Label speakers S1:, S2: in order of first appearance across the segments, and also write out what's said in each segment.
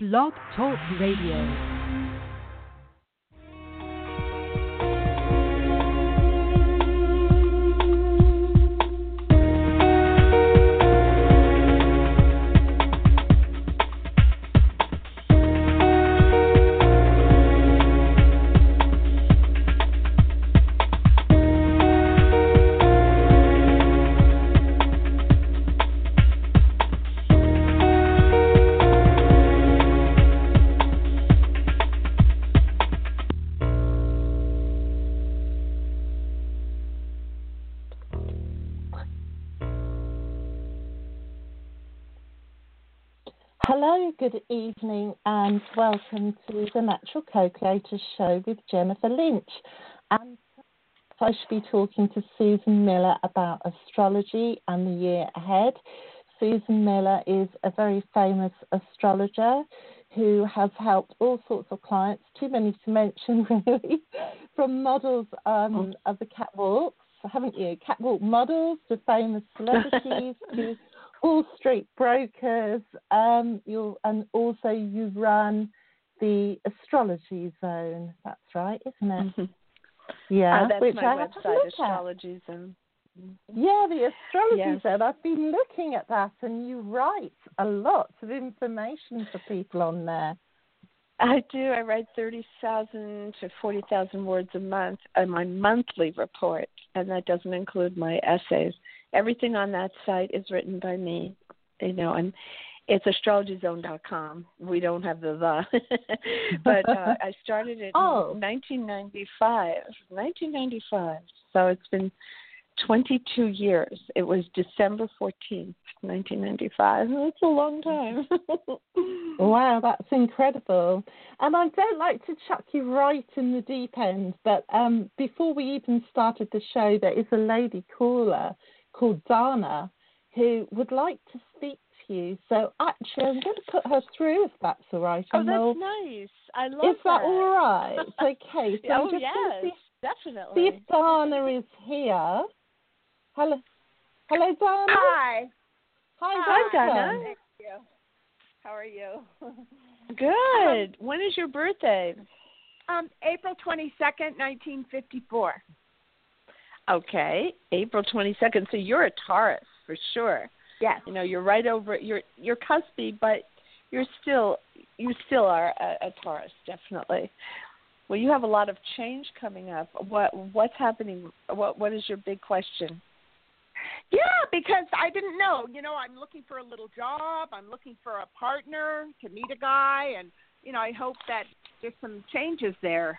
S1: Blog Talk Radio.
S2: Evening and welcome to the Natural Co-Creators Show with Jennifer Lynch. And I should be talking to Susan Miller about astrology and the year ahead. Susan Miller is a very famous astrologer who has helped all sorts of clients, too many to mention really, from models um, oh. of the catwalks, haven't you? Catwalk models to famous celebrities to Wall Street Brokers. Um, you and also you run the Astrology Zone. That's right, isn't it?
S3: Mm-hmm.
S2: Yeah,
S3: uh, that's
S2: which
S3: my
S2: I
S3: website, Astrology Zone.
S2: Yeah, the astrology
S3: yes.
S2: zone. I've been looking at that, and you write a lot of information for people on there.
S3: I do. I write 30,000 to 40,000 words a month on my monthly report, and that doesn't include my essays everything on that site is written by me. You know, and it's astrologyzone.com. We don't have the the, but uh, I started it
S2: oh.
S3: in 1995. 1995. So it's been 22 years. It was December 14th, 1995. That's a long time.
S2: wow, that's incredible. And I don't like to chuck you right in the deep end, but um, before we even started the show, there is a lady caller called Dana who would like to speak to you. So actually, I'm going to put her through if that's all right.
S3: Oh, that's we'll, nice. I love
S2: Is that, that all right? Okay. So
S3: oh,
S2: just
S3: yes,
S2: see,
S3: definitely.
S2: See if Dana is here. Hello. Hello, Dana.
S4: Hi.
S2: Hi,
S3: Hi Dana.
S4: Thank you. How are you?
S3: Good. Um, when is your birthday?
S4: Um, April 22nd, 1954.
S3: Okay, April 22nd. So you're a Taurus for sure.
S4: Yes.
S3: You know, you're right over you're you're cuspy, but you're still you still are a, a Taurus, definitely. Well, you have a lot of change coming up. What what's happening? What what is your big question?
S4: Yeah, because I didn't know. You know, I'm looking for a little job. I'm looking for a partner to meet a guy, and you know, I hope that there's some changes there.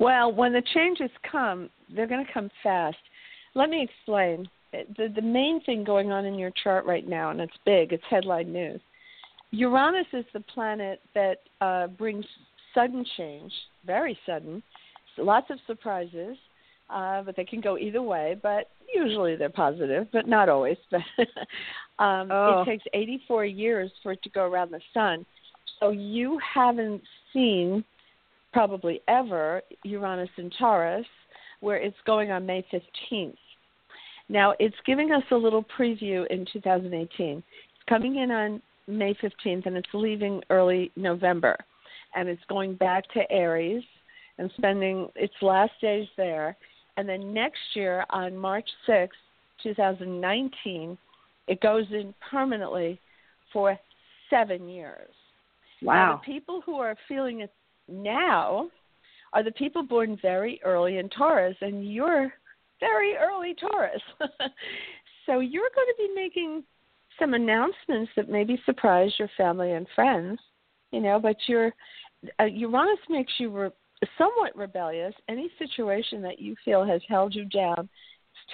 S3: Well, when the changes come, they're going to come fast. Let me explain. The, the main thing going on in your chart right now, and it's big, it's headline news. Uranus is the planet that uh, brings sudden change, very sudden, lots of surprises, uh, but they can go either way. But usually they're positive, but not always. But um,
S4: oh.
S3: it takes 84 years for it to go around the sun. So you haven't seen probably ever Uranus in Taurus, where it's going on May 15th. Now, it's giving us a little preview in 2018. It's coming in on May 15th and it's leaving early November. And it's going back to Aries and spending its last days there. And then next year on March 6th, 2019, it goes in permanently for seven years.
S4: Wow.
S3: Now, the people who are feeling it now are the people born very early in Taurus, and you're very early Taurus. so you're going to be making some announcements that maybe surprise your family and friends, you know, but your uh, Uranus makes you re- somewhat rebellious. Any situation that you feel has held you down,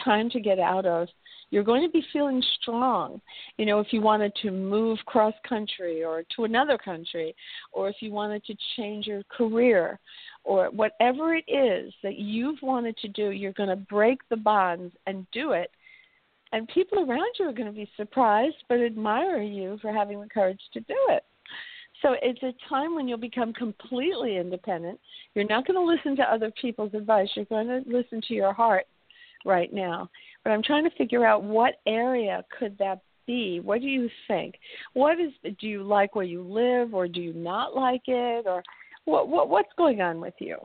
S3: time to get out of you're going to be feeling strong. You know, if you wanted to move cross country or to another country, or if you wanted to change your career, or whatever it is that you've wanted to do, you're going to break the bonds and do it. And people around you are going to be surprised but admire you for having the courage to do it. So it's a time when you'll become completely independent. You're not going to listen to other people's advice. You're going to listen to your heart right now but I'm trying to figure out what area could that be? What do you think? What is do you like where you live or do you not like it or what what what's going on with you?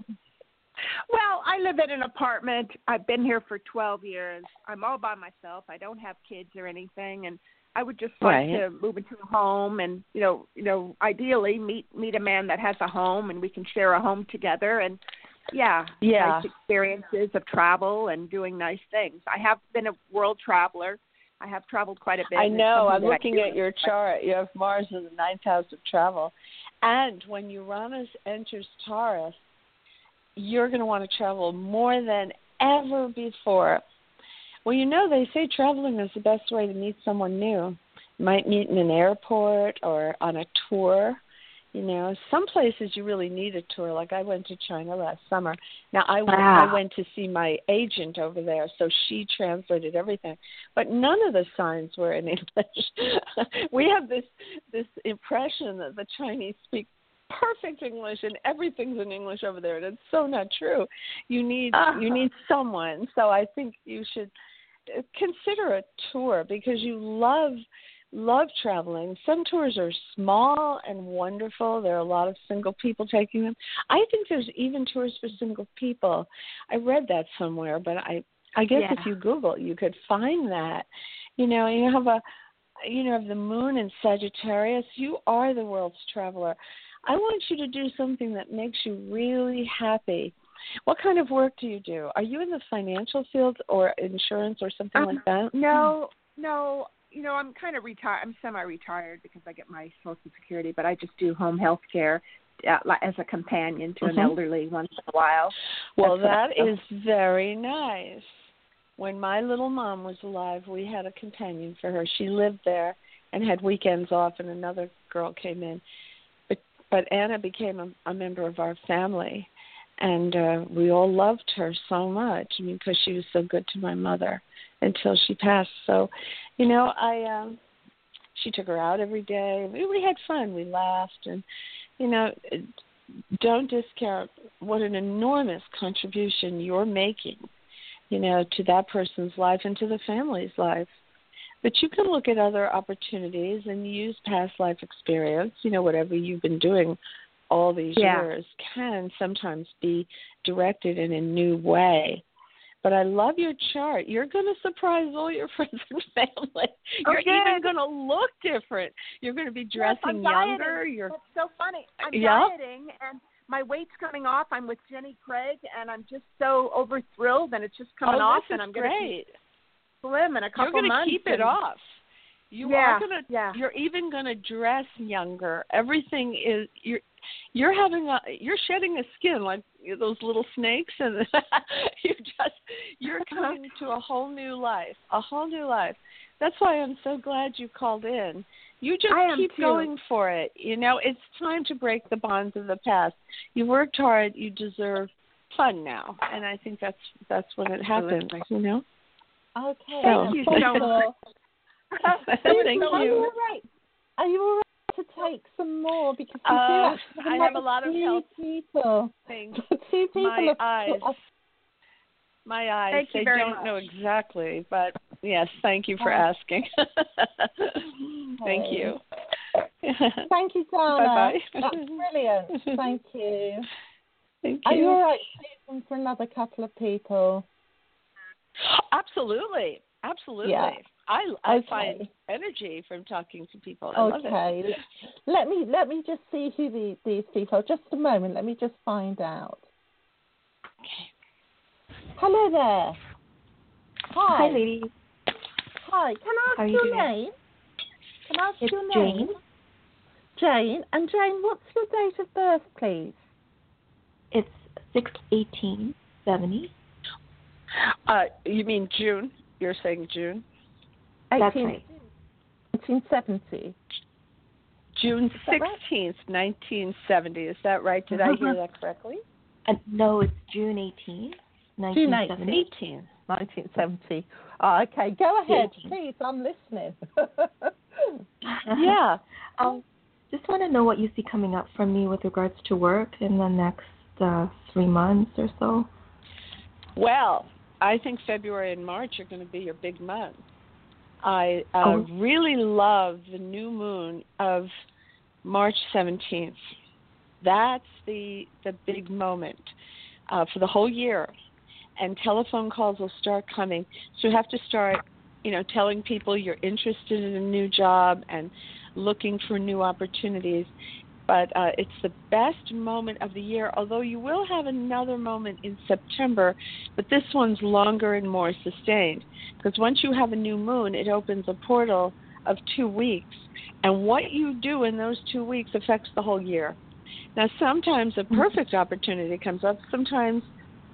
S4: Well, I live in an apartment. I've been here for 12 years. I'm all by myself. I don't have kids or anything and I would just like
S3: Right.
S4: to move into a home and you know, you know, ideally meet meet a man that has a home and we can share a home together and yeah,
S3: Yeah.
S4: nice experiences of travel and doing nice things. I have been a world traveler. I have traveled quite a bit.
S3: I know. I'm looking at your chart. You have Mars in the ninth house of travel. And when Uranus enters Taurus, you're going to want to travel more than ever before. Well, you know, they say traveling is the best way to meet someone new. You might meet in an airport or on a tour. You know, some places you really need a tour. Like I went to China last summer. Now I went,
S4: Wow.
S3: I went to see my agent over there, so she translated everything. But none of the signs were in English. we have this this impression that the Chinese speak perfect English and everything's in English over there, and it's so not true. You need you need someone. So I think you should uh, consider a tour because you love love traveling. Some tours are small and wonderful. There are a lot of single people taking them. I think there's even tours for single people. I read that somewhere, but I I guess
S4: Yeah.
S3: if you Google, you could find that. You know, you have a you know, have the moon in Sagittarius, you are the world's traveler. I want you to do something that makes you really happy. What kind of work do you do? Are you in the financial field or insurance or something
S4: Um,
S3: like that?
S4: No, no. You know, I'm kind of retired. I'm semi-retired because I get my Social Security, but I just do home health care uh, as a companion to an
S3: Mhm.
S4: elderly once in a while.
S3: Well,
S4: That's what I
S3: that
S4: do.
S3: is very nice. When my little mom was alive, we had a companion for her. She lived there and had weekends off, and another girl came in. But but Anna became a, a member of our family, and uh, we all loved her so much I mean, because she was so good to my mother until she passed. So, you know, I um, she took her out every day. We, we had fun. We laughed, and you know, don't discount what an enormous contribution you're making, you know, to that person's life and to the family's life. But you can look at other opportunities and use past life experience, you know, whatever you've been doing all these
S4: Yeah.
S3: years can sometimes be directed in a new way. But I love your chart. You're going to surprise all your friends and family.
S4: Oh,
S3: You're even going to look different. You're going to be
S4: Yes,
S3: dressing
S4: I'm
S3: younger.
S4: dieting.
S3: You're
S4: That's so funny. I'm
S3: Yeah.
S4: dieting and my weight's coming off. I'm with Jenny Craig and I'm just so over thrilled and it's just coming
S3: oh,
S4: off and I'm gonna
S3: great.
S4: slim in a couple
S3: You're going to keep it
S4: and-
S3: off. You
S4: yeah,
S3: are going to.
S4: yeah.
S3: You're even going to dress younger. Everything is. You're. You're having a. You're shedding a skin like those little snakes, and you just. You're uh-huh. coming to a whole new life. A whole new life. That's why I'm so glad you called in. You just keep
S4: too.
S3: going for it. You know, it's time to break the bonds of the past. You worked hard. You deserve fun now, and I think that's that's when it happens. You know.
S2: Okay.
S3: Thank
S4: you so
S2: all,
S3: Thank
S2: you
S3: you.
S2: Are you all right to take some more? Because we do
S3: Uh,
S2: actually
S3: I have a lot of
S2: two
S3: health
S2: people.
S3: Things.
S2: two people
S3: My
S2: have
S3: eyes.
S2: put us-
S3: My eyes.
S4: Thank you
S3: they
S4: very
S3: don't
S4: much.
S3: know exactly, but yes, thank you for
S2: Oh.
S3: asking. thank you.
S2: Thank you, Dana.
S3: Bye-bye.
S2: That's brilliant. Thank you.
S3: Thank you.
S2: Are you
S3: you.
S2: all right, Susan, for another couple of people?
S3: Absolutely. Absolutely.
S2: Yeah.
S3: I I
S2: Okay.
S3: find energy from talking to people. I love it.
S2: Okay. Let me let me just see who the, these people are. Just a moment. Let me just find out. Okay. Hello there. Hi.
S5: Hi, ladies.
S2: Hi. Can I ask
S5: How are you
S2: your name? Can I ask
S5: It's
S2: your name?
S5: Jane.
S2: Jane. And Jane, what's your date of birth, please?
S5: It's six eighteen seventy.
S3: Uh you mean June? You're saying June?
S5: That's
S2: 18
S5: right.
S2: 1970.
S3: June
S2: that right?
S3: sixteenth, nineteen seventy. Is that right? Did I hear that correctly?
S5: Uh, no, it's June eighteenth,
S2: June 18th.
S3: Eighteen.
S2: 1970. Oh, okay, go ahead,
S5: 18.
S2: please. I'm listening.
S3: Yeah.
S5: Um, just want to know what you see coming up from me with regards to work in the next uh, three months or so.
S3: Well, I think February and March are going to be your big months. I uh,
S5: Oh.
S3: really love the new moon of March 17th. That's the the big moment uh, for the whole year, and telephone calls will start coming. So you have to start, you know, telling people you're interested in a new job and looking for new opportunities. But uh, it's the best moment of the year. Although you will have another moment in September, but this one's longer and more sustained because once you have a new moon, it opens a portal of two weeks, and what you do in those two weeks affects the whole year. Now, sometimes a perfect opportunity comes up. Sometimes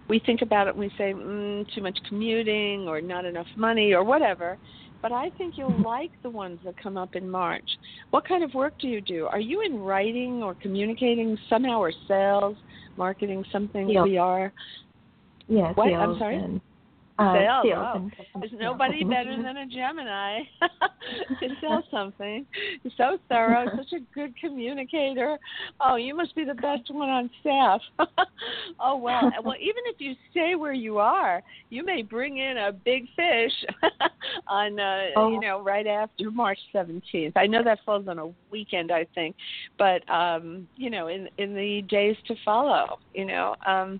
S3: we think about it and we say, mm, too much commuting or not enough money or whatever. But I think you'll like the ones that come up in March. What kind of work do you do? Are you in writing or communicating somehow or sales, marketing, something,
S5: Sales.
S3: PR?
S5: Yeah,
S3: What? I'm sorry?
S5: and uh,
S3: sales wow. There's nobody better than a Gemini to sell something. You're so thorough, such a good communicator. Oh, you must be the best one on staff. oh well, well even if you stay where you are, you may bring in a big fish on uh,
S5: Oh.
S3: you know right after March 17th. I know that falls on a weekend, I think, but um, you know in in the days to follow, you know, um,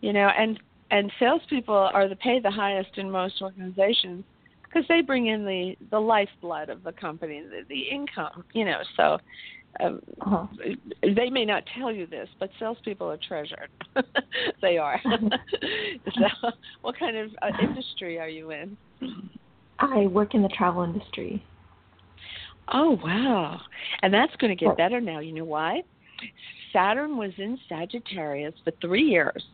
S3: you know, and and salespeople are the pay the highest in most organizations because they bring in the the lifeblood of the company, the, the income, you know. So um,
S5: Uh-huh.
S3: they may not tell you this, but salespeople are treasured. they are. so, what kind of uh, industry are you in?
S5: I work in the travel industry.
S3: Oh wow! And that's going to get better now. You know why? Saturn was in Sagittarius for three years,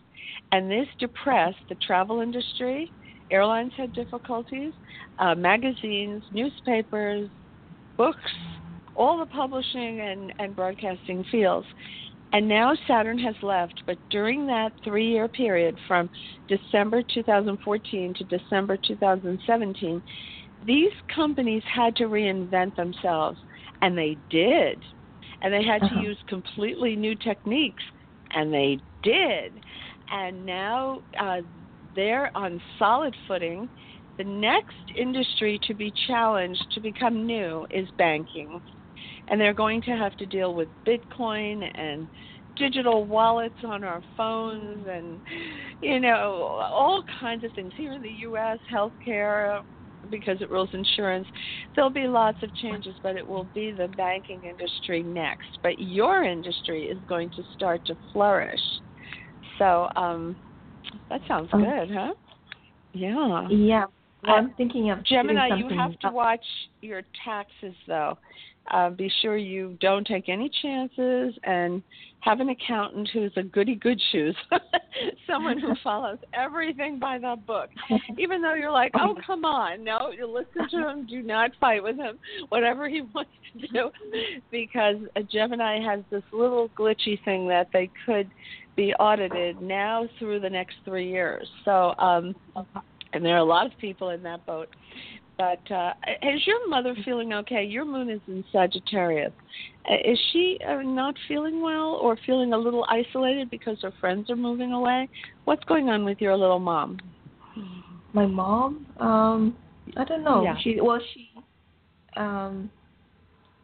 S3: and this depressed the travel industry. Airlines had difficulties. Uh, magazines, newspapers, books, all the publishing and, and broadcasting fields. And now Saturn has left, but during that three year period from December 2014 to December 2017, these companies had to reinvent themselves, and they did. And they had
S5: Uh-huh.
S3: to use completely new techniques, and they did. And now uh, they're on solid footing. The next industry to be challenged to become new is banking. And they're going to have to deal with Bitcoin and digital wallets on our phones and, you know, all kinds of things. Here in the U.S., healthcare, because it rules insurance, there'll be lots of changes, but it will be the banking industry next. But your industry is going to start to flourish. So um, that sounds
S5: Um,
S3: good, huh? Yeah.
S5: Yeah. Well, I'm thinking of
S3: Gemini, you have to watch your taxes, though. Uh, be sure you don't take any chances and have an accountant who's a goody good shoes, someone who follows everything by the book. Even though you're like, oh, come on, no, you listen to him, do not fight with him, whatever he wants to do, because a Gemini has this little glitchy thing that they could be audited now through the next three years. So, um, and there are a lot of people in that boat. But uh, is your mother feeling okay? Your moon is in Sagittarius. Uh, Is she uh, not feeling well or feeling a little isolated because her friends are moving away? What's going on with your little mom?
S5: My mom, um, I don't know.
S3: Yeah.
S5: She well, she, um,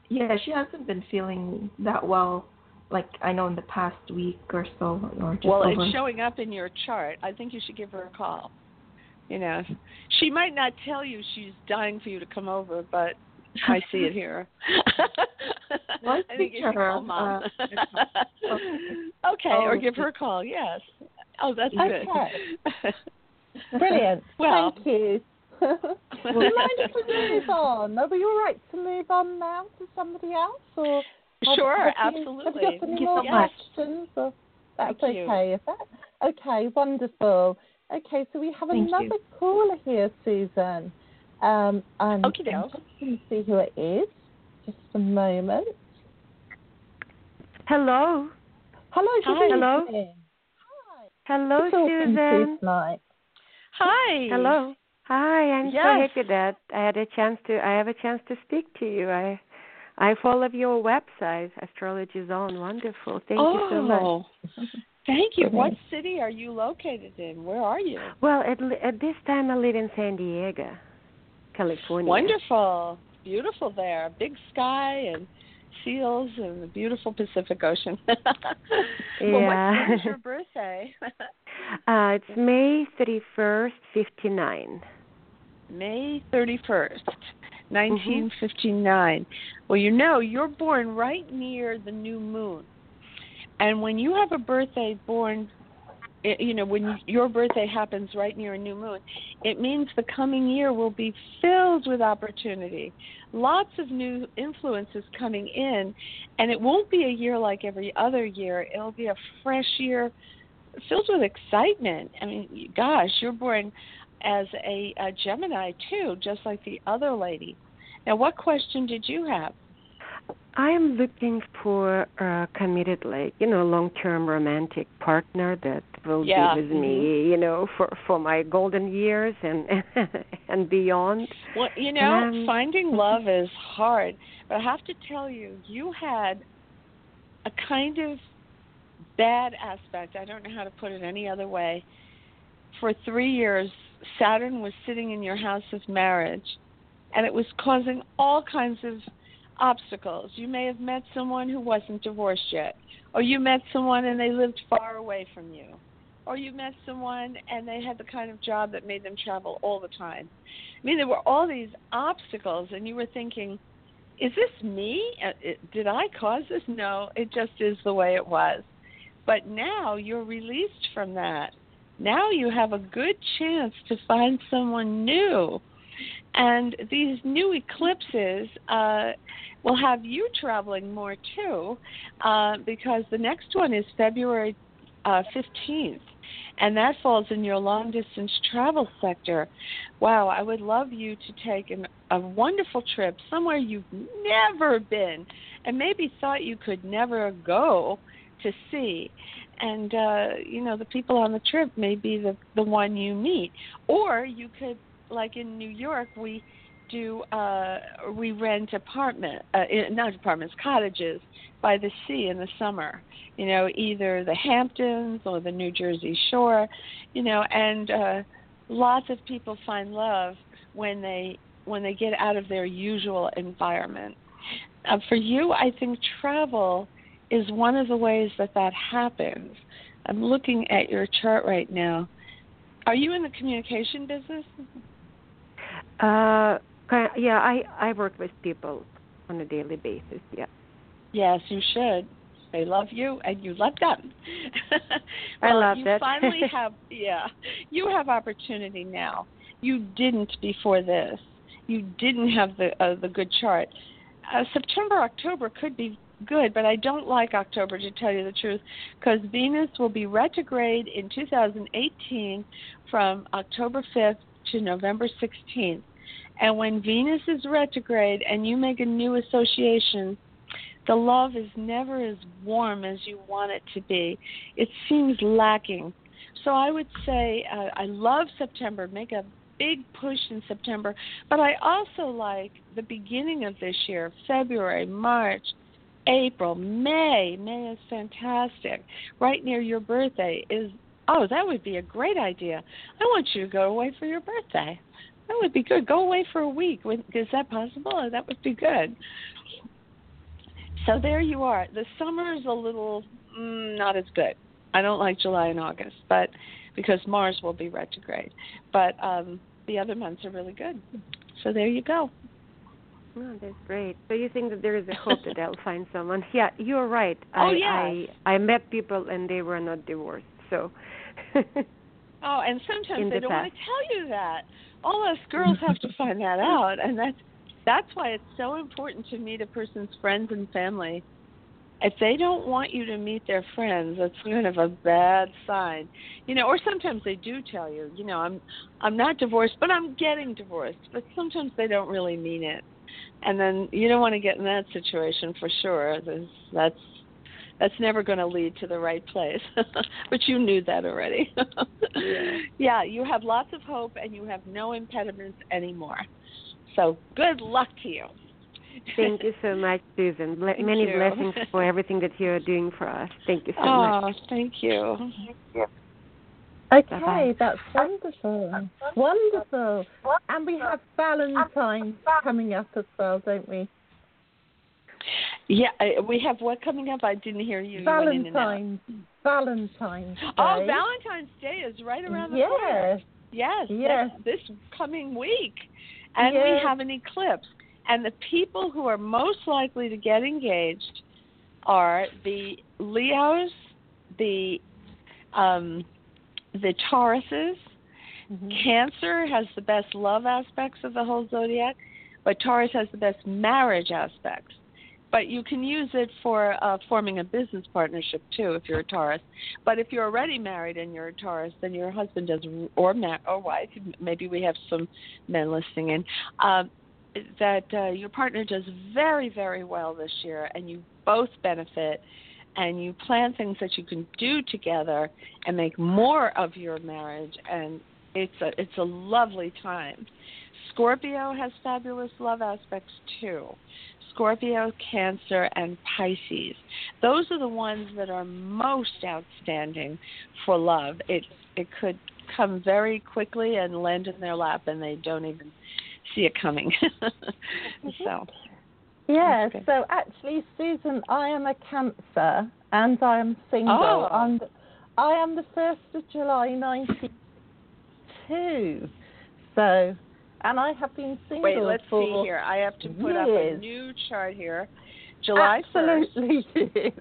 S5: yeah, she hasn't been feeling that well. Like I know in the past week or so, or just
S3: well,
S5: over.
S3: it's showing up in your chart. I think you should give her a call. You know, she might not tell you she's dying for you to come over, but I see it here.
S5: Well, I
S3: think you should
S5: her,
S3: call mom.
S5: uh,
S3: okay,
S5: Oh,
S3: or give her a call. Yes. Oh, that's good.
S2: Okay. Brilliant.
S3: Well-
S2: Thank you. Would you mind if we move on? Are we all right to move on now to somebody else? Or
S3: Sure,
S2: have you-
S3: absolutely.
S2: Have you got any
S5: Thank
S2: more
S5: so much.
S2: questions? Or that's
S3: Thank you.
S2: okay, is that? Okay, wonderful. Okay, so we have
S5: Thank you.
S2: another caller here, Susan. Um, and
S3: Okie
S2: I'm
S3: doke.
S2: just going to see who it is. Just a moment.
S1: Hello.
S2: Hello,
S3: Hi.
S1: Hello.
S2: evening.
S1: Hello,
S2: Who's talking to you
S1: Susan.
S2: tonight?
S3: Hi.
S1: Hello. Hi, I'm so happy that I had a chance to I have a chance to speak to you. I I follow your website, Astrology Zone. Wonderful. Thank
S3: oh,
S1: you so much.
S3: Thank you. What city are you located in? Where are you?
S1: Well, at at this time I live in San Diego. California.
S3: Wonderful, beautiful there. Big sky and seals and the beautiful Pacific Ocean. well,
S1: Yeah.
S3: what is your birthday?
S1: Uh, it's May thirty first, fifty nine.
S3: May 31st, 1959. Well, you know, you're born right near the new moon. And when you have a birthday born, eh, you know, when your birthday happens right near a new moon, it means the coming year will be filled with opportunity. Lots of new influences coming in, and it won't be a year like every other year. It'll be a fresh year filled with excitement. I mean, gosh, you're born as a, a Gemini too, just like the other lady. Now, what question did you have?
S1: I am looking for a committed, like you know, long-term romantic partner that will
S3: Yeah.
S1: be with me, you know, for for my golden years and and beyond.
S3: Well, you know,
S1: Um,
S3: finding love is hard, but I have to tell you, you had a kind of bad aspect. I don't know how to put it any other way. For three years, Saturn was sitting in your house of marriage, and it was causing all kinds of obstacles. You may have met someone who wasn't divorced yet, or you met someone and they lived far away from you, or you met someone and they had the kind of job that made them travel all the time. I mean, there were all these obstacles, and you were thinking, is this me? Uh, Did I cause this? No, it just is the way it was. But now you're released from that. Now you have a good chance to find someone new. And these new eclipses uh, will have you traveling more too, uh, because the next one is February uh, 15th, and that falls in your long distance travel sector. Wow, I would love you to take an, a wonderful trip somewhere you've never been and maybe thought you could never go to see. And uh, you know, the people on the trip may be the the one you meet. Or you could like in New York we do uh we rent apartment uh not apartments cottages by the sea in the summer you know either the Hamptons or the New Jersey shore you know and uh lots of people find love when they when they get out of their usual environment uh, for you i think travel is one of the ways that that happens i'm looking at your chart right now are you in the communication business
S1: Uh, yeah, I I work with people on a daily basis. Yeah.
S3: Yes, you should. They love you and you love them.
S1: I love
S3: you
S1: that.
S3: finally have yeah. You have opportunity now. You didn't before this. You didn't have the uh, the good chart. Uh, September October could be good, but I don't like October to tell you the truth because Venus will be retrograde in 2018 from October 5th to November 16th. And when Venus is retrograde and you make a new association, the love is never as warm as you want it to be. It seems lacking. So I would say uh, I love September. Make a big push in September. But I also like the beginning of this year February, March, April, May. May is fantastic. Right near your birthday is, oh, that would be a great idea. I want you to go away for your birthday. That would be good. Go away for a week. Is that possible? That would be good. So there you are. The summer is a little mm, not as good. I don't like July and August, but because Mars will be retrograde. But um the other months are really good. So there you go.
S1: Oh, that's great. So you think that there is a hope that I'll find someone? Yeah, you're right.
S3: Oh,
S1: I,
S3: yes.
S1: I I met people and they were not divorced. So
S3: Oh, and sometimes they
S1: the
S3: don't want to tell you that. All us girls have to find that out, and that's that's why it's so important to meet a person's friends and family. If they don't want you to meet their friends, that's kind of a bad sign. You know, or sometimes they do tell you, you know, I'm I'm not divorced, but I'm getting divorced. But sometimes they don't really mean it. And then you don't want to get in that situation for sure. There's, that's that's never going to lead to the right place. but you knew that already.
S1: Yeah.
S3: yeah, you have lots of hope and you have no impediments anymore. So good luck to you.
S1: thank you so much, Susan. Ble- many
S3: you.
S1: blessings for everything that you are doing for us. Thank you so oh, much.
S3: Oh, thank you.
S2: Okay,
S1: Bye-bye.
S2: that's wonderful. Wonderful. And we have Valentine's coming up as well, don't we?
S3: Yeah, uh, we have what coming up? I didn't hear you. You went in and out.
S2: Valentine's. Valentine's Day.
S3: Oh, Valentine's Day is right around the corner.
S2: Yes.
S3: Yes,
S2: Yes.
S3: this coming week. And we have an eclipse. And the people who are most likely to get engaged are the Leos, the um, the Tauruses.
S2: Mhm.
S3: Cancer has the best love aspects of the whole zodiac, but Taurus has the best marriage aspects. But you can use it for uh, forming a business partnership too if you're a Taurus. But if you're already married and you're a Taurus, then your husband does, or ma- or wife. Maybe we have some men listening in. Um, that uh, your partner does very very well this year, and you both benefit. And you plan things that you can do together and make more of your marriage, and it's a it's a lovely time. Scorpio has fabulous love aspects too. Scorpio, Cancer, and Pisces. Those are the ones that are most outstanding for love. It it could come very quickly and land in their lap, and they don't even see it coming. Mm-hmm. so,
S2: Yes,
S3: Okay.
S2: so actually, Susan, I am a Cancer and I am single.
S3: Oh.
S2: I'm I am the 1st of July 92. So, and I have been single
S3: wait, let's
S2: for
S3: see here. I have to put up a new chart here. July
S2: Absolutely is.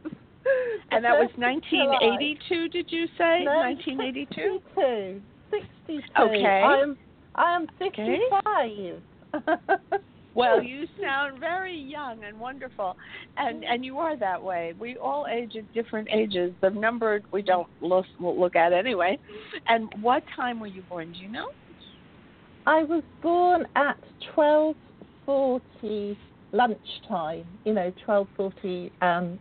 S3: and that was
S2: The 1st of July.
S3: 1982. Did you say
S2: No,
S3: 1982?
S2: 62. 62.
S3: Okay.
S2: I am, I am
S3: Okay.
S2: 55.
S3: Well, you sound very young and wonderful, and and you are that way. We all age at different ages. The number we don't look look at anyway. And what time were you born? Do you know?
S2: I was born at 12.40 lunchtime, you know, 12.40 um,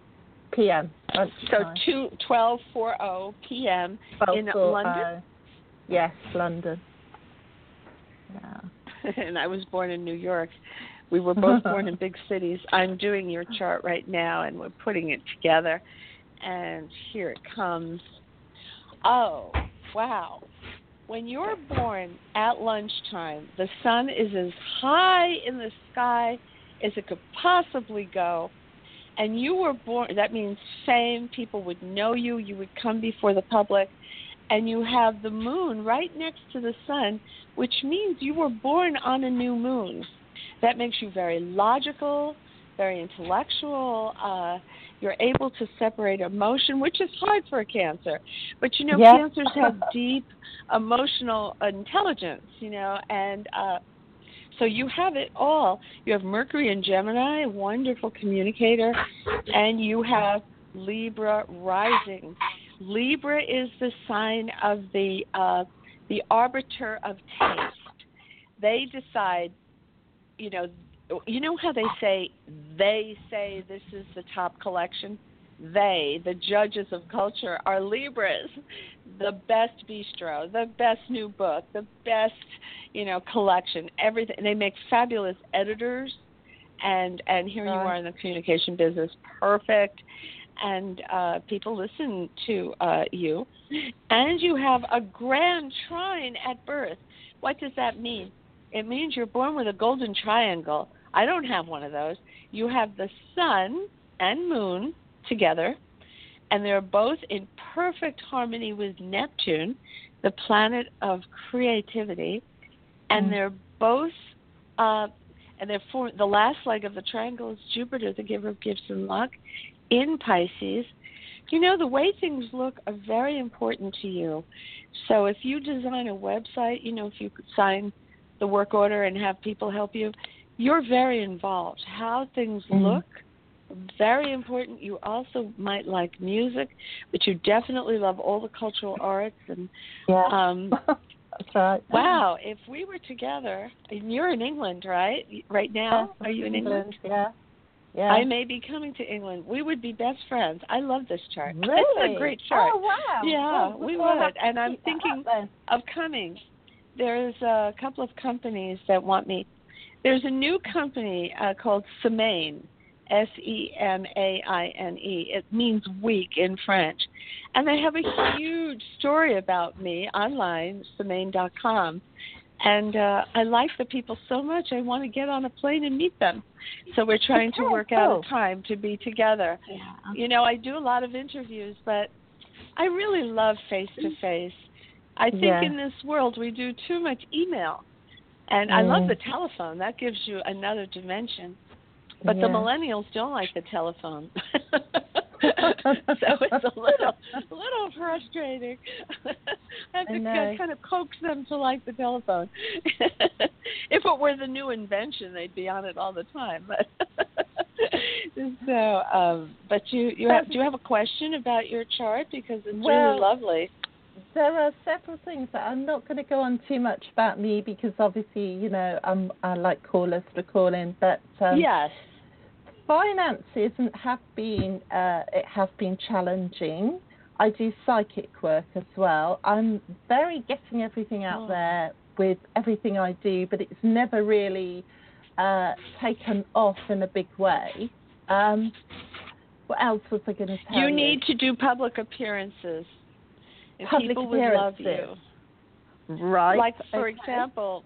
S2: p.m.
S3: So
S2: lunchtime.
S3: two twelve four oh p.m. in
S2: 12:40,
S3: London?
S2: Yes, London.
S3: And I was born in New York. We were both born in big cities. I'm doing your chart right now, and we're putting it together. And here it comes. Oh, wow. When you're born at lunchtime, the sun is as high in the sky as it could possibly go. And you were born, that means fame, people would know you, you would come before the public, and you have the moon right next to the sun, which means you were born on a new moon. That makes you very logical, very intellectual. Uh, you're able to separate emotion, which is hard for a cancer. But you know,
S2: Yeah.
S3: cancers have deep emotional intelligence, you know, and uh, so you have it all. You have Mercury in Gemini, wonderful communicator, and you have Libra rising. Libra is the sign of the uh, the arbiter of taste. They decide, you know, you know how they say they say this is the top collection. They, the judges of culture, are Libras. The best bistro, the best new book, the best, you know, collection. Everything. They make fabulous editors, and and here you are in the communication business, perfect. And uh, people listen to uh, you, and you have a grand trine at birth. What does that mean? It means you're born with a golden triangle. I don't have one of those. You have the sun and moon together, and they're both in perfect harmony with Neptune, the planet of creativity, and
S2: Mm.
S3: they're both, uh, and they're for, the last leg of the triangle is Jupiter, the giver of gifts and luck, in Pisces. You know, the way things look are very important to you. So if you design a website, you know, if you could sign the work order and have people help you, you're very involved. How things
S2: Mhm.
S3: look, very important. You also might like music, but you definitely love all the cultural arts and
S2: Yeah.
S3: um
S2: That's right.
S3: wow, if we were together, and you're in England, right? Right now? Are you in England?
S2: Yeah.
S3: I may be coming to England. We would be best friends. I love this chart.
S2: really?
S3: It's a great chart.
S2: Oh wow.
S3: Yeah,
S2: Well,
S3: we
S2: we'll
S3: would. And I'm thinking of coming. There's a couple of companies that want me. There's a new company uh, called Semaine, S E M A I N E. It means week in French. And they have a huge story about me online, Semaine.com. And uh, I like the people so much, I want to get on a plane and meet them. So we're trying to work out a time to be together.
S2: Yeah.
S3: You know, I do a lot of interviews, but I really love face to face. I think
S2: Yeah.
S3: in this world we do too much email. And I love
S2: Mm.
S3: the telephone. That gives you another dimension. But the millennials don't like the telephone. so it's a little a little frustrating. I have to kind of coax them to like the telephone. if it were the new invention, they'd be on it all the time. But so, um, but you you have do you have a question about your chart because it's
S2: Well,
S3: really lovely.
S2: there are several things that I'm not going to go on too much about me because obviously, you know, I'm, I like callers to call in, but um,
S3: yes.
S2: Finances have been uh, it has been challenging. I do psychic work as well. I'm very getting everything out
S3: Oh.
S2: there with everything I do, but it's never really uh, taken off in a big way. Um, what else was I going to tell you?
S3: You need to do public appearances. And
S2: Public
S3: people would love you.
S2: right.
S3: Like for
S2: okay.
S3: example,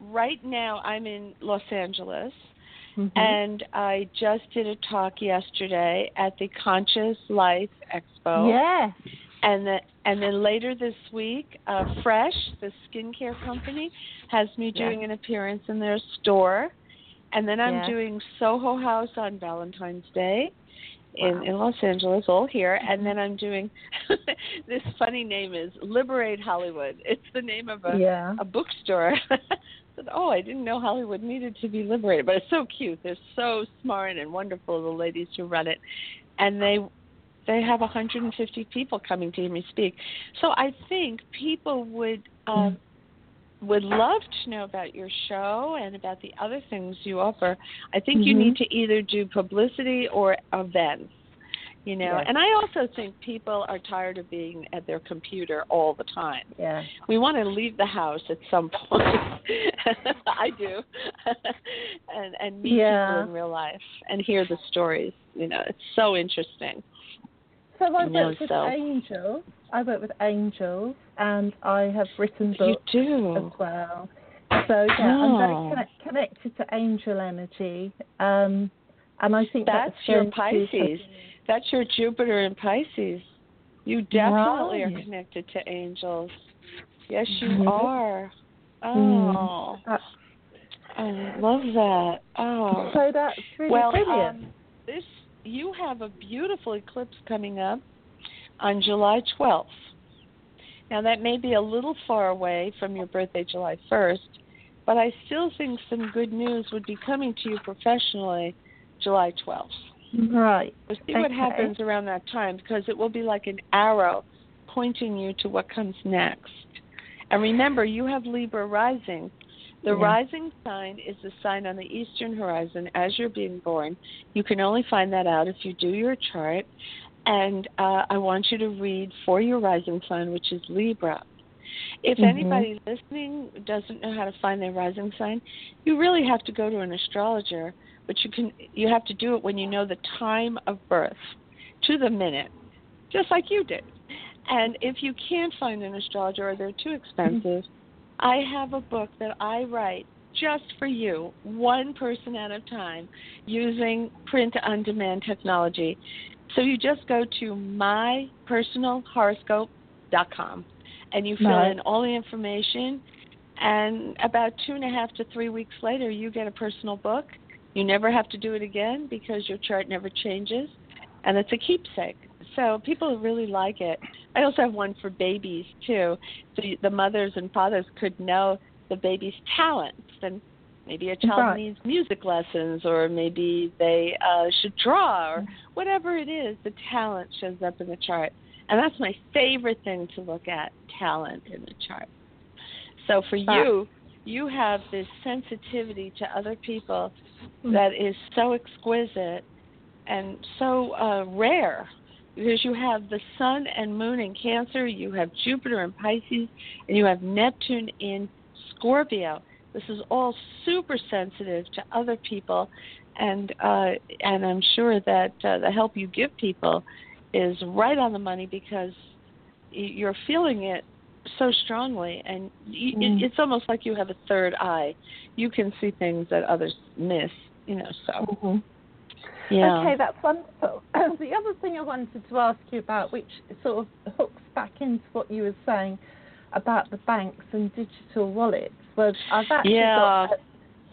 S3: right now I'm in Los Angeles
S2: Mhm.
S3: and I just did a talk yesterday at the Conscious Life Expo.
S2: Yes.
S3: And the, and then later this week, uh, Fresh, the skincare company, has me doing an appearance in their store. And then I'm
S2: Yeah.
S3: doing Soho House on Valentine's Day in, in Los Angeles, all here. And then I'm doing this funny name is Liberate Hollywood. It's the name of a
S2: Yeah.
S3: a bookstore. Said, "Oh, I didn't know Hollywood needed to be liberated, but it's so cute. They're so smart and wonderful, the ladies who run it, and they they have 150 people coming to hear me speak. So I think people would um, would love to know about your show and about the other things you offer. I think you
S2: Mhm.
S3: need to either do publicity or events." You know,
S2: Yes.
S3: and I also think people are tired of being at their computer all the time
S2: Yeah.
S3: we want to leave the house at some point. I do, and and meet
S2: Yeah.
S3: people in real life and hear the stories. You know, it's so interesting.
S2: So I work with angels. I work with angels, and I have written books
S3: you do.
S2: as well. So yeah, I'm
S3: Oh.
S2: very connect- connected to angel energy, um, and I think
S3: That's
S2: that's
S3: your Pisces. That's your Jupiter in Pisces. You definitely are connected to angels. Yes, you
S2: Mhm.
S3: are. Oh,
S2: Uh,
S3: I love that. Oh.
S2: So that's really
S3: well,
S2: brilliant.
S3: Um, this you have a beautiful eclipse coming up on July 12th. Now that may be a little far away from your birthday, July 1st, but I still think some good news would be coming to you professionally July 12th.
S2: right.
S3: We'll see what happens around that time because it will be like an arrow pointing you to what comes next. And remember, you have Libra rising. The
S2: Yeah.
S3: rising sign is the sign on the eastern horizon as you're being born. You can only find that out if you do your chart. And uh, I want you to read for your rising sign, which is Libra. If
S2: Mhm.
S3: anybody listening doesn't know how to find their rising sign, you really have to go to an astrologer but you can you have to do it when you know the time of birth to the minute just like you did and if you can't find an astrologer or they're too expensive i have a book that i write just for you one person at a time using print on demand technology so you just go to mypersonalhoroscope.com and you fill in all the information and about two and a half to three weeks later you get a personal book you never have to do it again because your chart never changes, and it's a keepsake. So people really like it. I also have one for babies too. So the mothers and fathers could know the baby's talents, and maybe a child
S2: Right.
S3: needs music lessons, or maybe they uh, should draw, or whatever it is. The talent shows up in the chart, and that's my favorite thing to look at: talent in the chart. So for
S2: Right.
S3: you, you have this sensitivity to other people
S2: Mm.
S3: that is so exquisite and so uh, rare because you have the sun and moon in Cancer, you have Jupiter in Pisces, and you have Neptune in Scorpio. This is all super sensitive to other people and uh, and I'm sure that uh, the help you give people is right on the money because you're feeling it so strongly, and you, mm. it, it's almost like you have a third eye. You can see things that others miss, you know. So.
S2: Mm-hmm. Yeah. Okay, that's wonderful. the other thing I wanted to ask you about, which sort of hooks back into what you were saying about the banks and digital wallets, was I've actually
S3: yeah.
S2: got a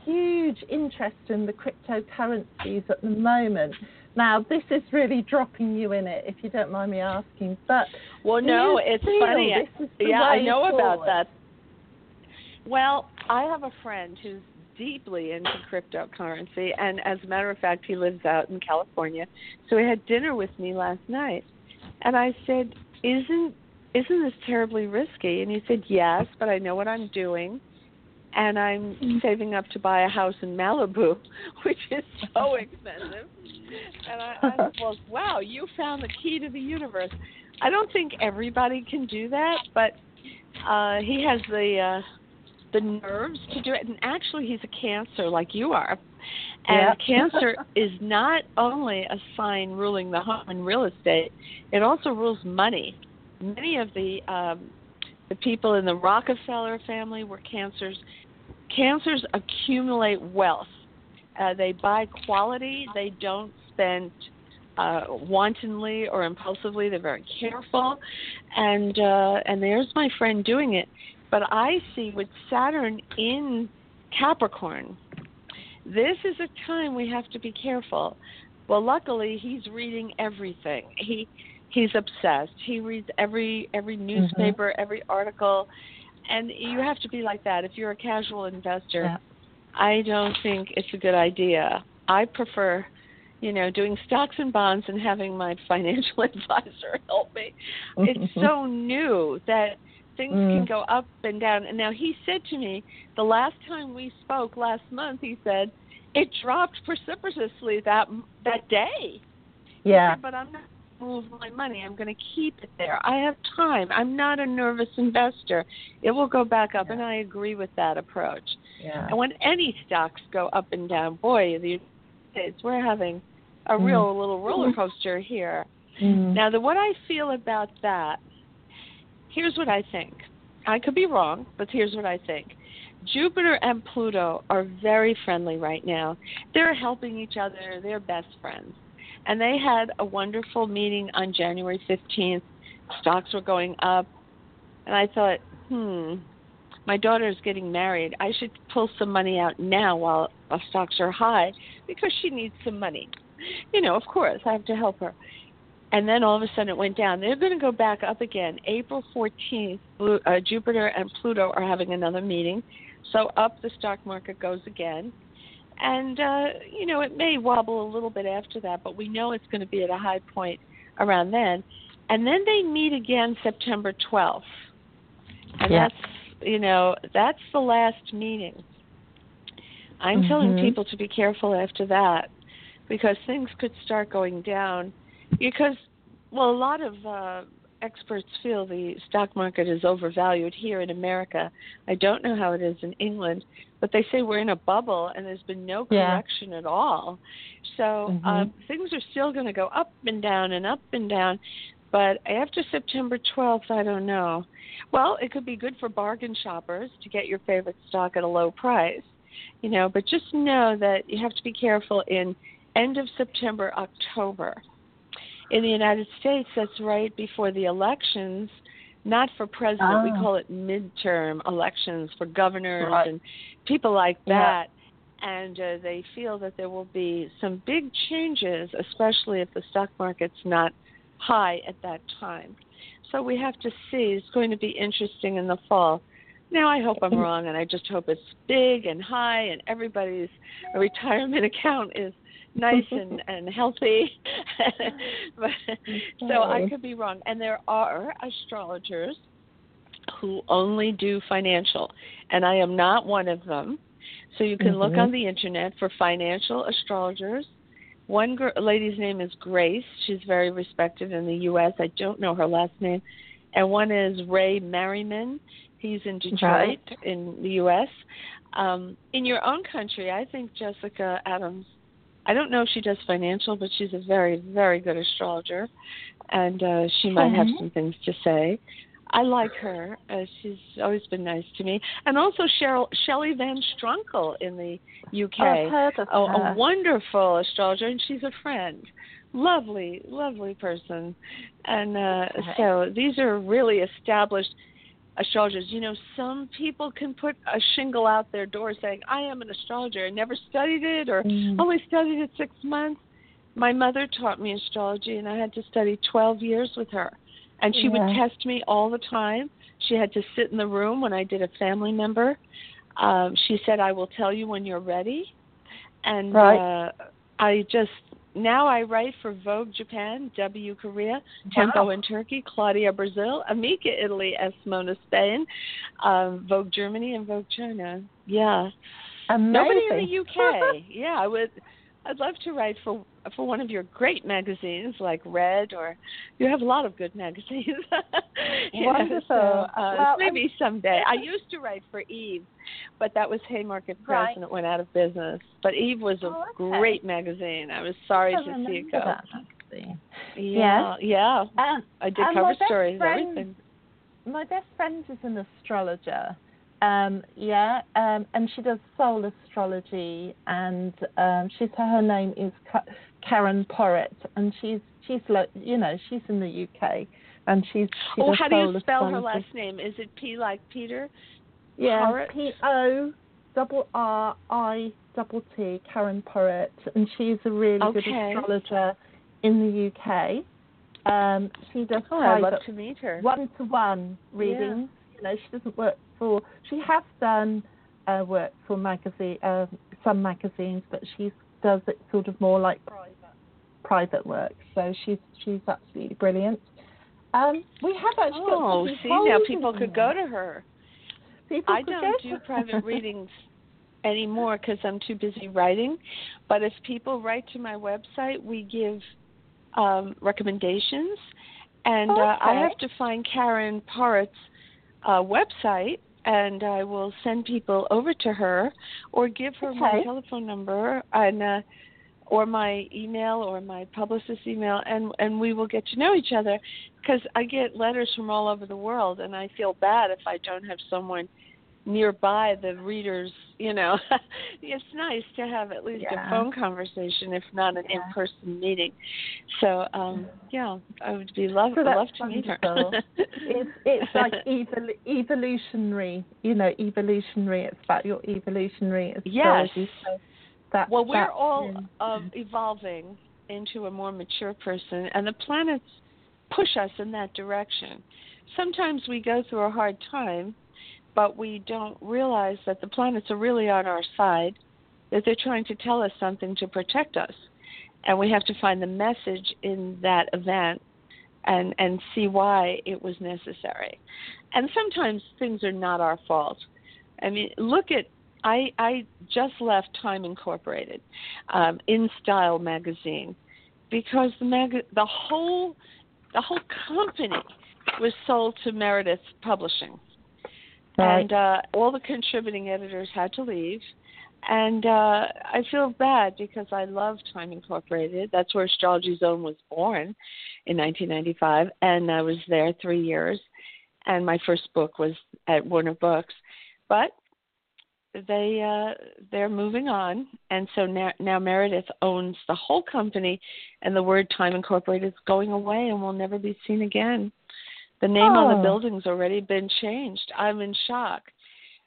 S2: huge interest in the cryptocurrencies at the moment. Now, this is really dropping you in it, if you don't mind me asking. But
S3: well, no, it's funny. yeah, I know
S2: forward?
S3: about that. Well, I have a friend who's deeply into cryptocurrency, and as a matter of fact, he lives out in California. So he had dinner with me last night, and I said, "Isn't isn't this terribly risky?" And he said, "Yes, but I know what I'm doing." And I'm saving up to buy a house in Malibu, which is so expensive. And I, I was, wow, you found the key to the universe. I don't think everybody can do that, but uh he has the uh the nerves to do it. And actually, he's a Cancer like you are. And Cancer is not only a sign ruling the home and real estate; it also rules money. Many of the um, the people in the Rockefeller family were Cancers. Cancers accumulate wealth. Uh, they buy quality. They don't spend uh, wantonly or impulsively. They're very careful, and uh, and there's my friend doing it. But I see with Saturn in Capricorn, this is a time we have to be careful. Well, luckily he's reading everything. He he's obsessed. He reads every every mm-hmm. newspaper, mm-hmm. every article, and you have to be like that. If you're a casual investor, yeah. I don't think it's a good idea. I prefer, you know, doing stocks and bonds and having my financial advisor help me. It's so new that things mm. can go up and down. And now he said to me the last time we spoke last month, he said it dropped precipitously that that day.
S2: Yeah.
S3: Said, but I'm not move my money. I'm going to keep it there. I have time. I'm not a nervous investor. It will go back up, yeah. and I agree with that approach.
S2: Yeah.
S3: And when any stocks go up and down, boy, the States, we're having a mm. real little roller coaster here.
S2: Mm.
S3: Now, the what I feel about that here's what I think. I could be wrong, but here's what I think. Jupiter and Pluto are very friendly right now. They're helping each other, they're best friends. And they had a wonderful meeting on January 15th. Stocks were going up. And I thought, hmm, my daughter is getting married. I should pull some money out now while, while stocks are high because she needs some money. You know, of course, I have to help her and then all of a sudden it went down. They're going to go back up again. April 14th, uh, Jupiter and Pluto are having another meeting. So up the stock market goes again. And, uh, you know, it may wobble a little bit after that, but we know it's going to be at a high point around then. And then they meet again September 12th. And
S2: yeah.
S3: that's, you know, that's the last meeting. I'm
S2: mm-hmm.
S3: telling people to be careful after that because things could start going down because well, a lot of uh, experts feel the stock market is overvalued here in America. I don't know how it is in England, but they say we're in a bubble and there's been no correction
S2: yeah.
S3: at all. So
S2: mm-hmm.
S3: uh, things are still going to go up and down and up and down. But after September 12th, I don't know. Well, it could be good for bargain shoppers to get your favorite stock at a low price, you know. But just know that you have to be careful in end of September, October in the United States, that's right before the elections, not for president. Oh. We call it midterm elections for governors
S2: right.
S3: and people like that.
S2: Yeah.
S3: And uh, they feel that there will be some big changes, especially if the stock market's not high at that time. So we have to see. It's going to be interesting in the fall. Now I hope I'm wrong, and I just hope it's big and high, and everybody's retirement account is nice and and healthy. but, so I could be wrong. And there are astrologers who only do financial, and I am not one of them. So you can mm-hmm. look on the internet for financial astrologers. One gr- lady's name is Grace. She's very respected in the U.S. I don't know her last name. And one is Ray Merriman. He's in Detroit
S2: right.
S3: in the U.S. Um, in your own country, I think Jessica Adams I don't know if she does financial, but she's a very, very good astrologer, and uh, she might have some things to say. I like her. Uh, she's always been nice to me, and also Cheryl Shelley Van Strunckel in the UK,
S2: I've heard of
S3: a,
S2: her.
S3: a wonderful astrologer, and she's a friend. Lovely, lovely person, and uh,
S2: Okay.
S3: so these are really established astrologers. You know, some people can put a shingle out their door saying, "I am an astrologer," and never studied it, or
S2: Mm.
S3: only studied it six months. My mother taught me astrology, and I had to study 12 years with her. And she would test me all the time. She had to sit in the room when I did a family member. Um, she said, I will tell you when you're ready. And
S2: Right.
S3: uh, I just, now I write for Vogue Japan, W Korea, Tempo in Turkey, Claudia Brazil, Amica Italy, S Moda Spain, um, Vogue Germany, and Vogue China. Yeah.
S2: Amazing.
S3: Nobody in the UK. yeah, I would. I'd love to write for for one of your great magazines like Red, or you have a lot of good magazines.
S2: Wonderful.
S3: so, uh,
S2: Well,
S3: maybe someday. I used to write for Eve, but that was Haymarket Press
S2: Right.
S3: and it went out of business. But Eve was a
S2: Oh, okay.
S3: great magazine. I was sorry
S2: I
S3: to see it go.
S2: that.
S3: Yeah, yeah.
S2: And
S3: I did cover stories,
S2: friend-
S3: everything.
S2: my best friend is an astrologer. Um, yeah, um, and she does soul astrology, and um, she's her name is Karen Porritt, and she's she's you know she's in the UK, and she's she
S3: Oh, how do you spell her last name? Is it P like Peter?
S2: Yeah? P O double R I double T Karen Porritt, and she's a really good astrologer in the UK. Um, she does
S3: Oh, I'd love to meet her.
S2: one to one readings. You know, she doesn't work for. She has done uh, work for magazine, uh, some magazines, but she does it sort of more like private, private work. So she's she's absolutely brilliant. Um, we have actually
S3: Oh,
S2: some
S3: see now people could go to her.
S2: People
S3: I
S2: could
S3: don't do private readings anymore because I'm too busy writing. But if people write to my website, we give um, recommendations, and uh, I have to find Karen Porritt's uh, website, and I will send people over to her, or give her my telephone number and. Uh, or my email or my publicist email and and we will get to know each other because I get letters from all over the world and I feel bad if I don't have someone nearby the readers you know it's nice to have at least
S2: Yeah.
S3: a phone conversation if not an
S2: Yeah.
S3: in-person meeting so um yeah I would be love
S2: So
S3: love to meet her
S2: it's it's like evol- evolutionary, you know, evolutionary. It's about your evolutionary
S3: Yes.
S2: So that,
S3: Well, we're
S2: that's
S3: all
S2: really-
S3: um, evolving into a more mature person, and the planets push us in that direction. Sometimes we go through a hard time, but we don't realize that the planets are really on our side, that they're trying to tell us something to protect us. And we have to find the message in that event and, and see why it was necessary. And sometimes things are not our fault. I mean, look at I I just left Time Incorporated, um, in Style magazine, because the mag the whole the whole company was sold to Meredith Publishing,
S2: Right.
S3: and uh, all the contributing editors had to leave. And uh, I feel bad because I love Time Incorporated. That's where Astrology Zone was born in 1995, and I was there three years. And my first book was at Warner Books, but they uh they're moving on and so now now Meredith owns the whole company and the word Time Incorporated is going away and will never be seen again. The name on
S2: Oh.
S3: the building's already been changed. I'm in shock.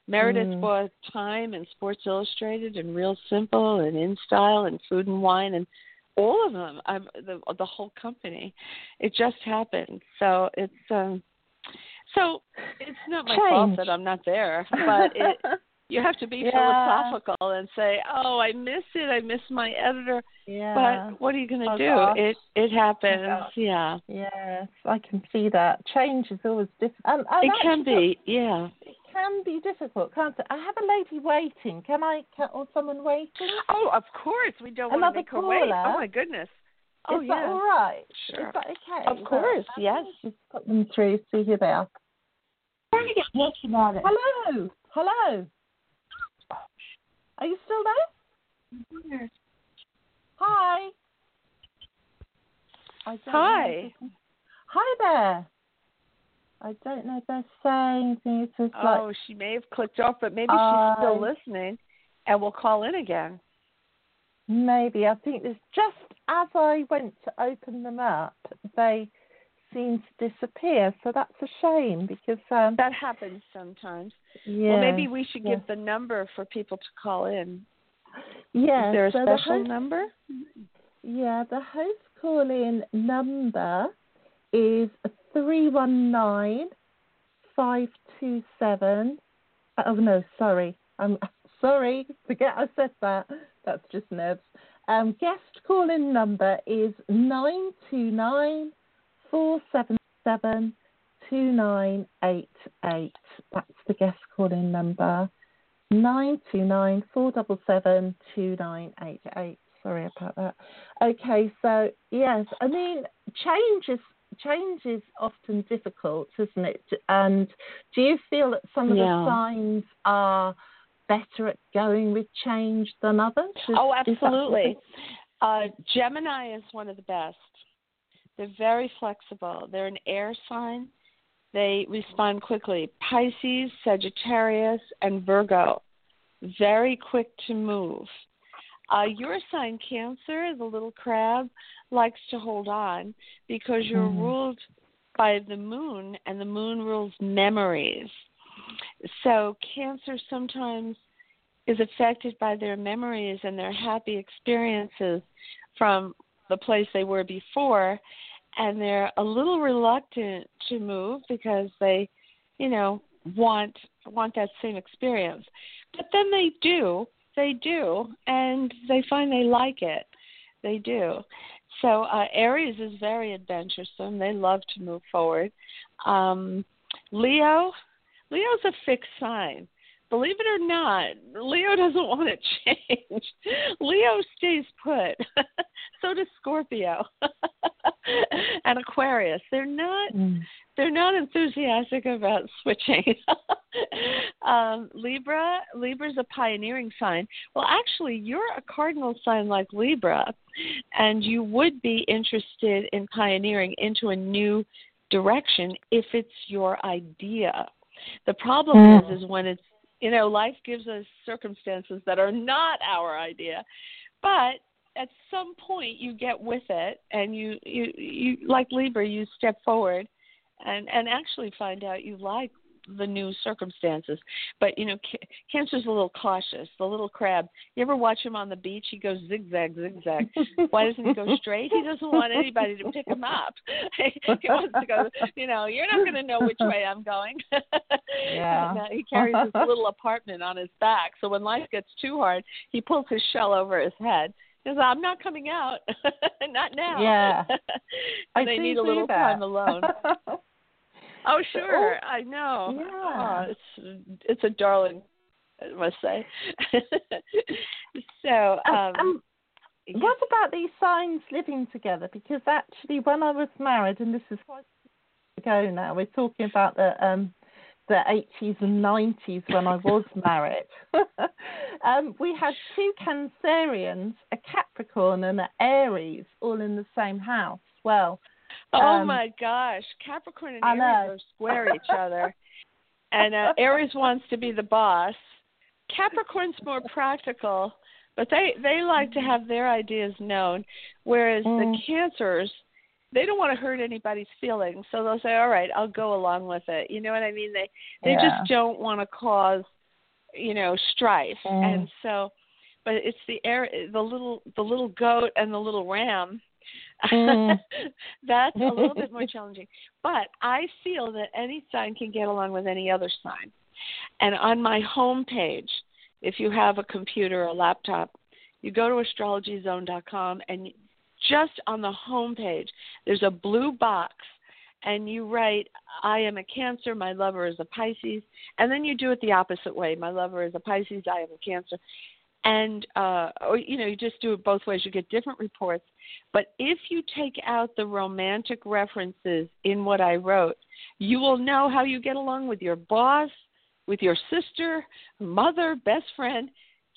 S3: Meredith
S2: Mm.
S3: bought Time and Sports Illustrated and Real Simple and In Style and Food and Wine and all of them. I'm the the whole company. It just happened. So it's um so it's not my fault that I'm not there, but it you have to be
S2: Yeah.
S3: philosophical and say, "Oh, I miss it. I miss my editor."
S2: yeah.
S3: But what are you going to
S2: Oh,
S3: do?
S2: gosh.
S3: It it happens. yeah,
S2: Yes, I can see that. Change is always difficult. Um,
S3: it can be. Yeah.
S2: It can be difficult, can't it? I have a lady waiting. Can I, can, or someone waiting?
S3: Oh, of course. We don't want to make her wait. Oh my goodness. Oh
S2: Is
S3: yeah.
S2: that all right?
S3: Sure.
S2: Is that okay?
S3: Of course,
S2: Well,
S3: yes.
S2: Just put them through, see who they are. Hello, hello. Are you still there? Hi. I don't
S3: Hi.
S2: Know Hi there. I don't know if they're saying things just like
S3: Oh, she may have clicked off, but maybe
S2: I-
S3: she's still listening and will call in again.
S2: maybe. I think it's just as I went to open them up, they seem to disappear. So that's a shame because um
S3: That happens sometimes.
S2: yeah.
S3: Well, maybe we should
S2: yeah.
S3: give the number for people to call in.
S2: yeah,
S3: Is there a
S2: so
S3: special
S2: host-
S3: number?
S2: Yeah, the host call in number is 319 527. Oh, no, sorry. I'm sorry. Forget I said that. That's just nerves. Um, guest call in number is 929 477 2988. That's the guest call in number. 929 477 2988. Sorry about that. Okay, so yes, I mean change is change is often difficult, isn't it? And do you feel that some of
S3: Yeah.
S2: the signs are better at going with change than others? Is-
S3: Oh, absolutely. Uh, Gemini is one of the best. They're very flexible. They're an air sign. They respond quickly. Pisces, Sagittarius, and Virgo, very quick to move. Uh, your sign, Cancer, the little crab, likes to hold on because you're
S2: Mhm.
S3: ruled by the moon, and the moon rules memories. So, Cancer sometimes is affected by their memories and their happy experiences from the place they were before and they're a little reluctant to move because they you know want want that same experience. But then they do they do and they find they like it. They do. So uh aries is very adventuresome. They love to move forward. Um leo leo's a fixed sign. Believe it or not, Leo doesn't want to change. Leo stays put. so does Scorpio and Aquarius. They're not
S2: Mm.
S3: they're not enthusiastic about switching. um, Libra, Libra's a pioneering sign. Well, actually, you're a cardinal sign like Libra, and you would be interested in pioneering into a new direction if it's your idea. The problem
S2: Mm.
S3: is, is when it's you know, life gives us circumstances that are not our idea, but at some point you get with it and you you you like Libra, you step forward and and actually find out you like the new circumstances. But you know, ca- Cancer's a little cautious. The little crab. You ever watch him on the beach? He goes zigzag, zigzag. Why doesn't he go straight? He doesn't want anybody to pick him up. he wants to go. You know, you're not going to know which way I'm going.
S2: Yeah.
S3: And, uh, he carries his little apartment on his back. So when life gets too hard, he pulls his shell over his head. Says, "I'm not coming out. not now."
S2: Yeah. I
S3: they need a little
S2: that.
S3: time alone. Oh, sure, I know.
S2: Yeah.
S3: Oh, it's it's a darling, I must say. so,
S2: Um,
S3: um,
S2: um,
S3: yeah.
S2: What about these signs living together? Because actually, when I was married, and this is quite ago now, we're talking about the um, the 80s and 90s when I was married. um, we had two Cancerians, a Capricorn and an Aries, all in the same house. Well,
S3: oh
S2: um,
S3: my gosh, Capricorn and
S2: I
S3: Aries
S2: know.
S3: square each other, and uh, Aries wants to be the boss. Capricorn's more practical, but they they like to have their ideas known, whereas the
S2: Mm.
S3: Cancers they don't want to hurt anybody's feelings, so they'll say, "All right, I'll go along with it." You know what I mean? They they
S2: Yeah.
S3: just don't want to cause, you know, strife,
S2: Mm.
S3: and so, but it's the air, the little the little goat and the little ram.
S2: Mm.
S3: That's a little bit more challenging, but I feel that any sign can get along with any other sign. And on my home page, if you have a computer or a laptop, you go to astrologyzone.com and just on the home page, there's a blue box and you write, I am a Cancer, my lover is a Pisces, and then you do it the opposite way. My lover is a Pisces, I am a Cancer. And uh or you know, you just do it both ways. You get different reports. But if you take out the romantic references in what I wrote, you will know how you get along with your boss, with your sister, mother, best friend,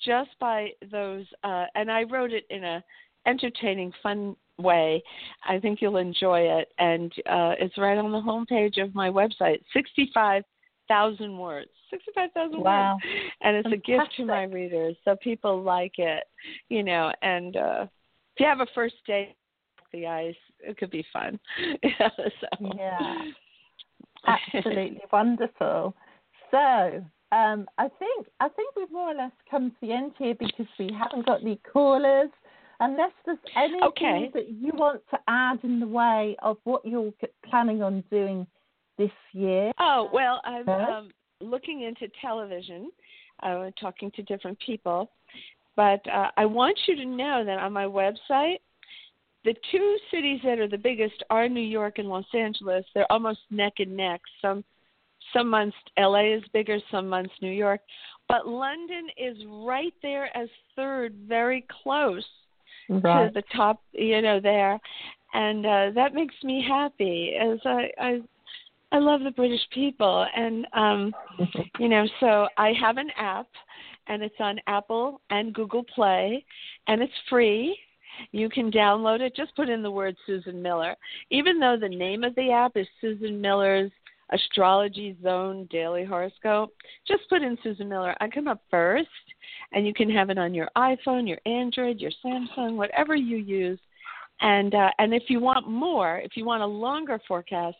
S3: just by those. Uh, and I wrote it in a entertaining, fun way. I think you'll enjoy it, and uh, it's right on the homepage of my website. Sixty-five thousand words. Sixty-five thousand
S2: wow.
S3: words, and it's
S2: Fantastic.
S3: a gift to my readers, so people like it, you know. And uh, if you have a first date, the ice, it could be fun. so.
S2: Yeah, absolutely wonderful. So, um, I think I think we've more or less come to the end here because we haven't got any callers. Unless there's anything
S3: Okay.
S2: that you want to add in the way of what you're planning on doing this year.
S3: Oh well, I'm um, looking into television. I'm talking to different people, but uh, I want you to know that on my website, the two cities that are the biggest are New York and Los Angeles. They're almost neck and neck. Some some months LA is bigger, some months New York, but London is right there as third, very close to the top, you know, there, and uh, that makes me happy as I, I I love the British people, and um, you know, so I have an app, and it's on Apple and Google Play, and it's free. You can download it. Just put in the word Susan Miller. Even though the name of the app is Susan Miller's Astrology Zone Daily Horoscope, just put in Susan Miller. I come up first, and you can have it on your iPhone, your Android, your Samsung, whatever you use. And uh, and if you want more, if you want a longer forecast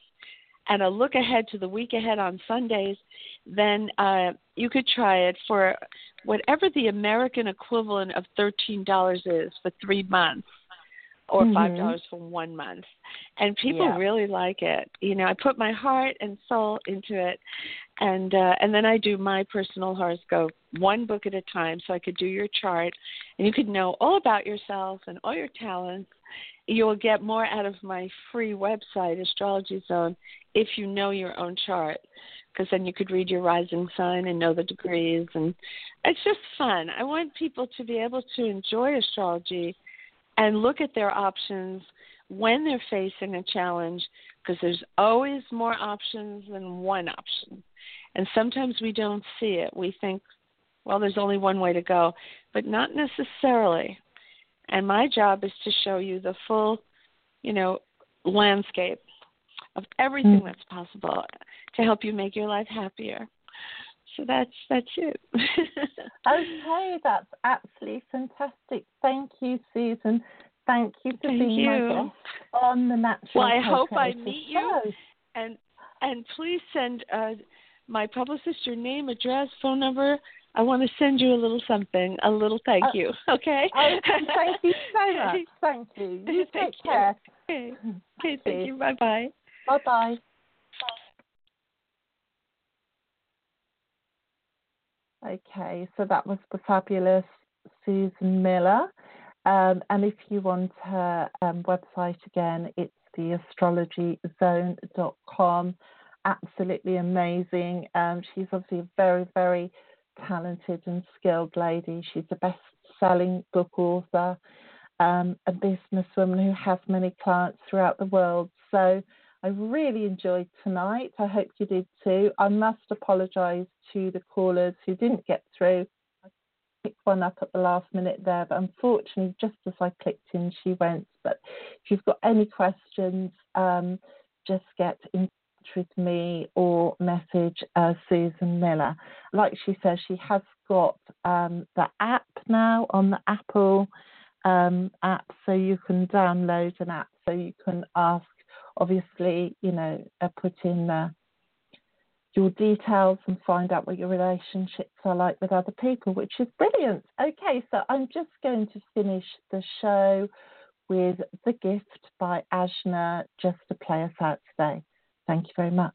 S3: and a look ahead to the week ahead on Sundays, then uh, you could try it for whatever the American equivalent of thirteen dollars is for three months, or
S2: Mhm.
S3: five dollars for one month. And people
S2: Yeah.
S3: really like it. You know, I put my heart and soul into it, and uh, and then I do my personal horoscope one book at a time, so I could do your chart, and you could know all about yourself and all your talents. You will get more out of my free website, Astrology Zone, if you know your own chart, because then you could read your rising sign and know the degrees, and it's just fun. I want people to be able to enjoy astrology and look at their options when they're facing a challenge, because there's always more options than one option. And sometimes we don't see it. We think, well, there's only one way to go, but not necessarily. And my job is to show you the full, you know, landscape of everything
S2: Mm.
S3: that's possible to help you make your life happier. So that's that's it.
S2: Okay, that's absolutely fantastic. Thank you, Susan. Thank you for
S3: Thank
S2: being my guest on the Natural
S3: Well, I hope I meet you. And and please send uh, my publicist your name, address, phone number. I want to send you a little something, a little thank
S2: Uh,
S3: you. Okay.
S2: Oh, thank you so much. Thank you. You take
S3: Thank you.
S2: care.
S3: Okay. Okay. Thank you. Bye bye.
S2: Bye bye. Okay, so that was the fabulous Susan Miller. Um, and if you want her um, website again, it's the astrologyzone.com. Absolutely amazing. Um, she's obviously a very, very talented and skilled lady. She's a best selling book author, um, a businesswoman who has many clients throughout the world. So I really enjoyed tonight. I hope you did too. I must apologise to the callers who didn't get through. I picked one up at the last minute there, but unfortunately, just as I clicked in, she went. But if you've got any questions, um, just get in touch with me or message uh, Susan Miller. Like she says, she has got um, the app now on the Apple um, app, so you can download an app so you can ask obviously, you know, uh, put in uh, your details and find out what your relationships are like with other people, which is brilliant. Okay, so I'm just going to finish the show with The Gift by Ajna just to play us out today. Thank you very much.